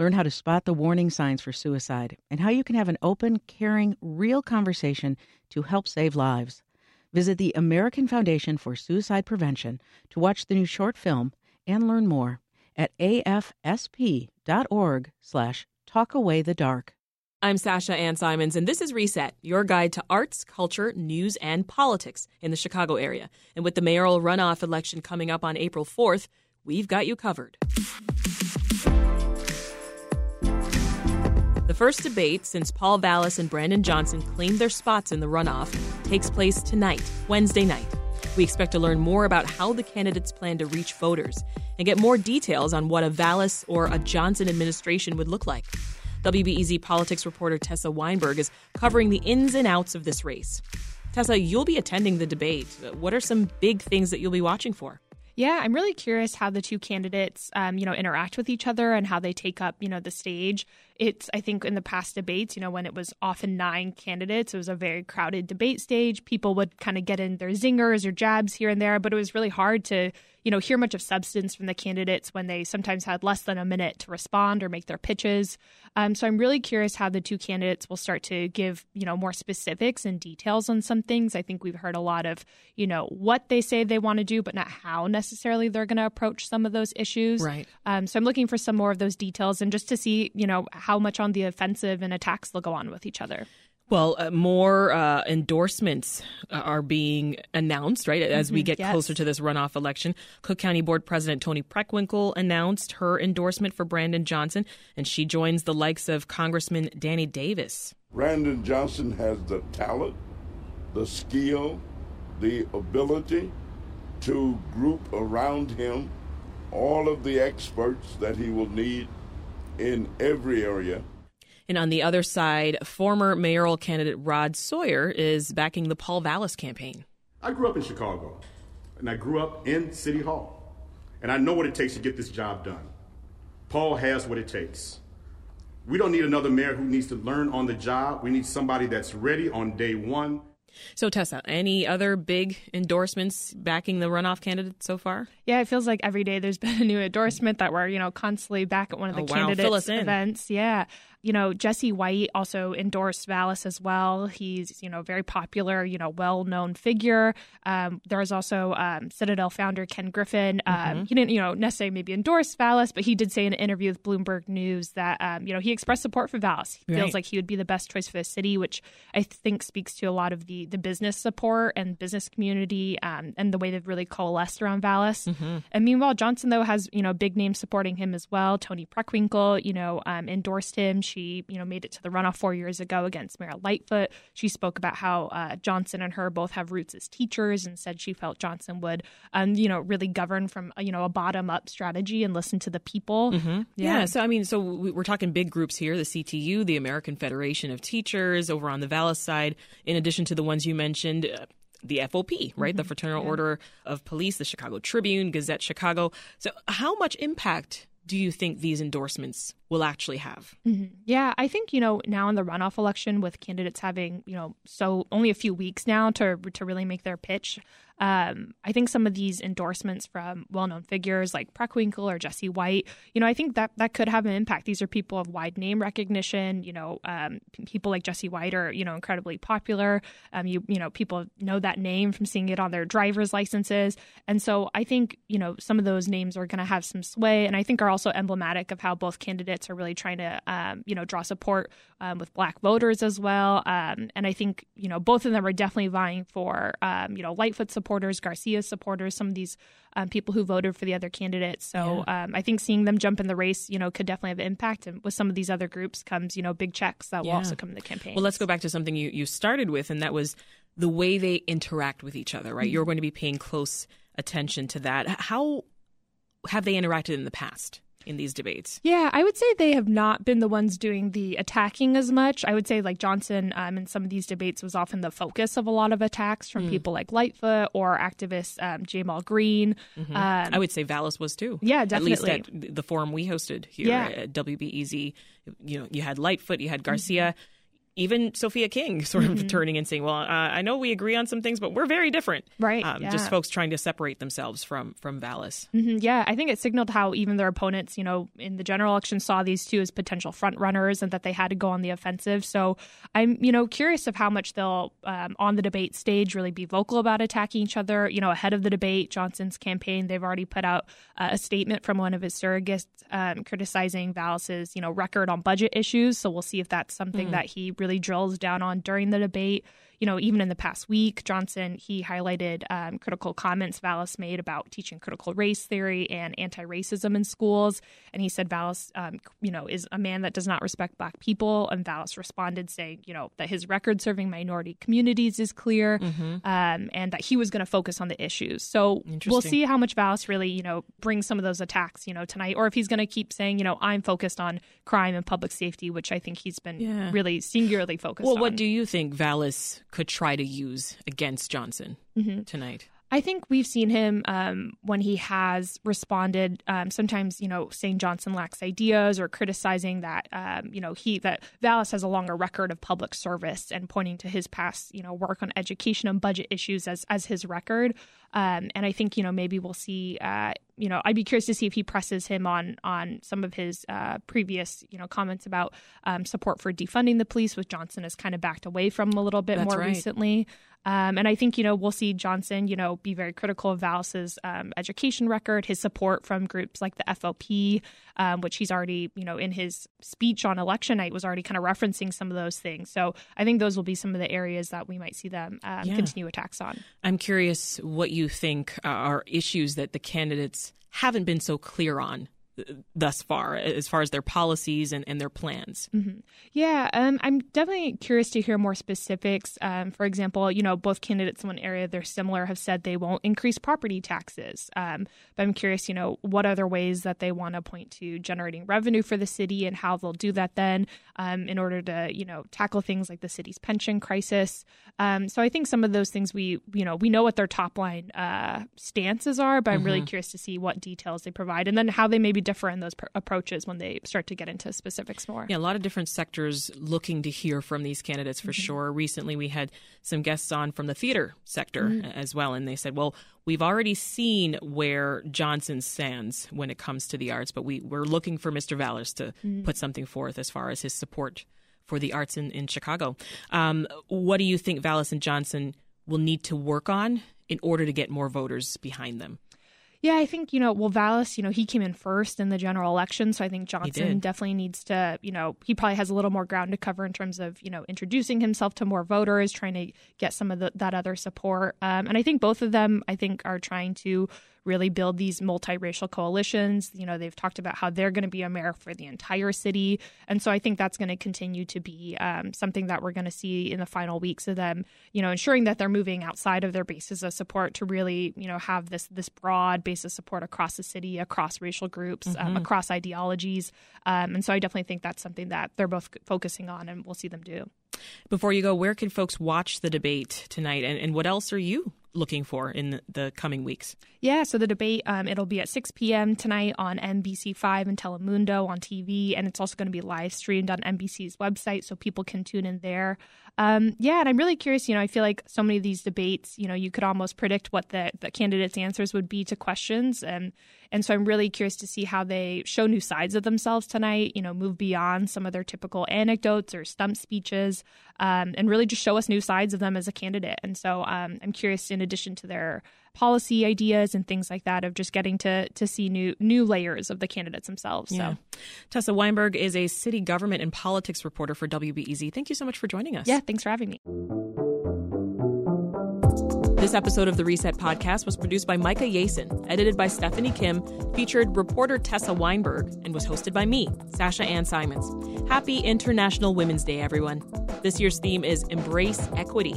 Learn how to spot the warning signs for suicide and how you can have an open, caring, real conversation to help save lives. Visit the American Foundation for Suicide Prevention to watch the new short film and learn more at afsp.org slash talkawaythedark. I'm Sasha Ann Simons, and this is Reset, your guide to arts, culture, news, and politics in the Chicago area. And with the mayoral runoff election coming up on April 4th, we've got you covered. The first debate since Paul Vallas and Brandon Johnson claimed their spots in the runoff takes place tonight, Wednesday night. We expect to learn more about how the candidates plan to reach voters and get more details on what a Vallas or a Johnson administration would look like. WBEZ politics reporter Tessa Weinberg is covering the ins and outs of this race. Tessa, you'll be attending the debate. What are some big things that you'll be watching for? Yeah, I'm really curious how the two candidates, um, you know, interact with each other and how they take up, you know, the stage. It's, I think, in the past debates, you know, when it was often nine candidates, it was a very crowded debate stage. People would kind of get in their zingers or jabs here and there, but it was really hard to, you know, hear much of substance from the candidates when they sometimes had less than a minute to respond or make their pitches. Um, so I'm really curious how the two candidates will start to give, you know, more specifics and details on some things. I think we've heard a lot of, you know, what they say they want to do, but not how necessarily they're going to approach some of those issues. Right. Um, so I'm looking for some more of those details and just to see, you know, how much on the offensive and attacks they'll go on with each other. Well, uh, more uh, endorsements are being announced, right? As mm-hmm, we get yes. closer to this runoff election. Cook County Board President Toni Preckwinkle announced her endorsement for Brandon Johnson, and she joins the likes of Congressman Danny Davis. Brandon Johnson has the talent, the skill, the ability to group around him all of the experts that he will need in every area and on the other side, former mayoral candidate Rod Sawyer is backing the Paul Vallas campaign. I grew up in Chicago, and I grew up in City Hall, and I know what it takes to get this job done. Paul has what it takes. We don't need another mayor who needs to learn on the job. We need somebody that's ready on day one. So, Tessa, any other big endorsements backing the runoff candidate so far? Yeah, it feels like every day there's been a new endorsement that we're, you know, constantly back at one of the oh, candidates' wow. events. Yeah you know, Jesse White also endorsed Vallas as well. He's, you know, very popular, you know, well known figure. Um, there was also um, Citadel founder Ken Griffin. Um, mm-hmm. He didn't, you know, necessarily maybe endorse Vallas, but he did say in an interview with Bloomberg News that, um, you know, he expressed support for Vallas. He right. feels like he would be the best choice for the city, which I think speaks to a lot of the, the business support and business community um, and the way they've really coalesced around Vallas. Mm-hmm. And meanwhile, Johnson, though, has, you know, big names supporting him as well. Toni Preckwinkle, you know, um, endorsed him. She, you know, made it to the runoff four years ago against Mayor Lightfoot. She spoke about how uh, Johnson and her both have roots as teachers and said she felt Johnson would, um, you know, really govern from, you know, a bottom up strategy and listen to the people. Mm-hmm. Yeah. yeah. So, I mean, so we're talking big groups here the CTU, the American Federation of Teachers over on the Vallas side, in addition to the ones you mentioned. Uh, the FOP, right? Mm-hmm. The Fraternal yeah. Order of Police, the Chicago Tribune, Gazette Chicago. So, how much impact do you think these endorsements will actually have? Mm-hmm. Yeah, I think you know now in the runoff election with candidates having you know so only a few weeks now to to really make their pitch. Um, I think some of these endorsements from well-known figures like Preckwinkle or Jesse White, you know, I think that that could have an impact. These are people of wide name recognition. You know, um, people like Jesse White are you know incredibly popular. Um, you you know, people know that name from seeing it on their driver's licenses, and so I think you know some of those names are going to have some sway, and I think are also emblematic of how both candidates are really trying to um, you know draw support um, with Black voters as well. Um, and I think you know both of them are definitely vying for you know Lightfoot supporters, Garcia supporters, some of these um, people who voted for the other candidates. So yeah. um, I think seeing them jump in the race, you know, could definitely have an impact. And with some of these other groups comes, you know, big checks that will also come in the campaign. Well, let's go back to something you, you started with, and that was the way they interact with each other, right? Mm-hmm. You're going to be paying close attention to that. How have they interacted in the past? In these debates. Yeah, I would say they have not been the ones doing the attacking as much. I would say like Johnson um, in some of these debates was often the focus of a lot of attacks from mm. people like Lightfoot or activist um, Ja'Mal Green. Mm-hmm. Um, I would say Vallas was too. Yeah, definitely. At least at the forum we hosted here yeah. at WBEZ, you know, you had Lightfoot, you had Garcia. Mm-hmm even Sophia King sort of mm-hmm. turning and saying, "Well, uh, I know we agree on some things, but we're very different." Right. Um, yeah. Just folks trying to separate themselves from from Vallas. Mm-hmm. Yeah, I think it signaled how even their opponents, you know, in the general election, saw these two as potential front runners and that they had to go on the offensive. So I'm, you know, curious of how much they'll um, on the debate stage really be vocal about attacking each other. You know, ahead of the debate, Johnson's campaign, they've already put out uh, a statement from one of his surrogates um, criticizing Vallas's, you know, record on budget issues. So we'll see if that's something mm. that he really drills down down on during the debate you know, even in the past week, Johnson, he highlighted um, critical comments Vallas made about teaching critical race theory and anti racism in schools. And he said Vallas, um, you know, is a man that does not respect black people. And Vallas responded saying, you know, that his record serving minority communities is clear mm-hmm. um, and that he was going to focus on the issues. So we'll see how much Vallas really, you know, brings some of those attacks, you know, tonight, or if he's going to keep saying, you know, I'm focused on crime and public safety, which I think he's been yeah. really singularly focused on. well, on. what do you think Vallas could try to use against Johnson mm-hmm. tonight? I think we've seen him um, when he has responded. Um, sometimes, you know, saying Johnson lacks ideas or criticizing that, um, you know, he that Vallas has a longer record of public service and pointing to his past, you know, work on education and budget issues as as his record. Um, and I think, you know, maybe we'll see. Uh, you know, I'd be curious to see if he presses him on on some of his uh, previous, you know, comments about um, support for defunding the police, which Johnson has kind of backed away from a little bit That's more right. recently. Um, and I think, you know, we'll see Johnson, you know, be very critical of Vallas's um, education record, his support from groups like the FLP, um, which he's already, you know, in his speech on election night was already kind of referencing some of those things. So I think those will be some of the areas that we might see them um, yeah. continue attacks on. I'm curious what you think are issues that the candidates haven't been so clear on thus far as far as their policies and, and their plans mm-hmm. yeah um, i'm definitely curious to hear more specifics um, for example you know both candidates in one area they're similar have said they won't increase property taxes um, but i'm curious you know what other ways that they want to point to generating revenue for the city and how they'll do that then um, in order to you know tackle things like the city's pension crisis um, so i think some of those things we you know we know what their top line uh, stances are but i'm mm-hmm. really curious to see what details they provide and then how they maybe differ in those pr- approaches when they start to get into specifics more. Yeah, a lot of different sectors looking to hear from these candidates for mm-hmm. sure. Recently, we had some guests on from the theater sector mm-hmm. as well, and they said, well, we've already seen where Johnson stands when it comes to the arts, but we, we're looking for Mr. Vallas to mm-hmm. put something forth as far as his support for the arts in, in Chicago. Um, what do you think Vallas and Johnson will need to work on in order to get more voters behind them? Yeah, I think, you know, well, Vallas, you know, he came in first in the general election. So I think Johnson definitely needs to, you know, he probably has a little more ground to cover in terms of, you know, introducing himself to more voters, trying to get some of the, that other support. Um, and I think both of them, I think, are trying to really build these multiracial coalitions. You know, they've talked about how they're going to be a mayor for the entire city, and so I think that's going to continue to be um, something that we're going to see in the final weeks of them. You know, ensuring that they're moving outside of their bases of support to really, you know, have this this broad base of support across the city, across racial groups, um, mm-hmm. um, across ideologies, um, and so I definitely think that's something that they're both focusing on, and we'll see them do. Before you go, where can folks watch the debate tonight, and, and what else are you looking for in the coming weeks? Yeah, so the debate um, it'll be at 6 p.m. tonight on NBC5 and Telemundo on TV, and it's also going to be live streamed on NBC's website, so people can tune in there. Um, yeah, and I'm really curious. You know, I feel like so many of these debates, you know, you could almost predict what the, the candidates' answers would be to questions, and and so I'm really curious to see how they show new sides of themselves tonight. You know, move beyond some of their typical anecdotes or stump speeches, um, and really just show us new sides of them as a candidate. And so um, I'm curious, in addition to their policy ideas and things like that of just getting to to see new new layers of the candidates themselves. Yeah. So Tessa Weinberg is a city government and politics reporter for WBEZ. Thank you so much for joining us. Yeah, thanks for having me. This episode of the Reset Podcast was produced by Micah Yason, edited by Stephanie Kim, featured reporter Tessa Weinberg, and was hosted by me, Sasha Ann Simons. Happy International Women's Day, everyone. This year's theme is Embrace Equity.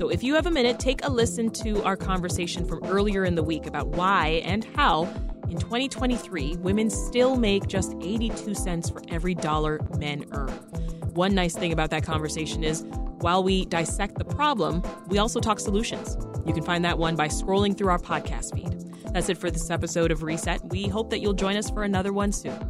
So if you have a minute, take a listen to our conversation from earlier in the week about why and how in 2023, women still make just 82 cents for every dollar men earn. One nice thing about that conversation is while we dissect the problem, we also talk solutions. You can find that one by scrolling through our podcast feed. That's it for this episode of Reset. We hope that you'll join us for another one soon.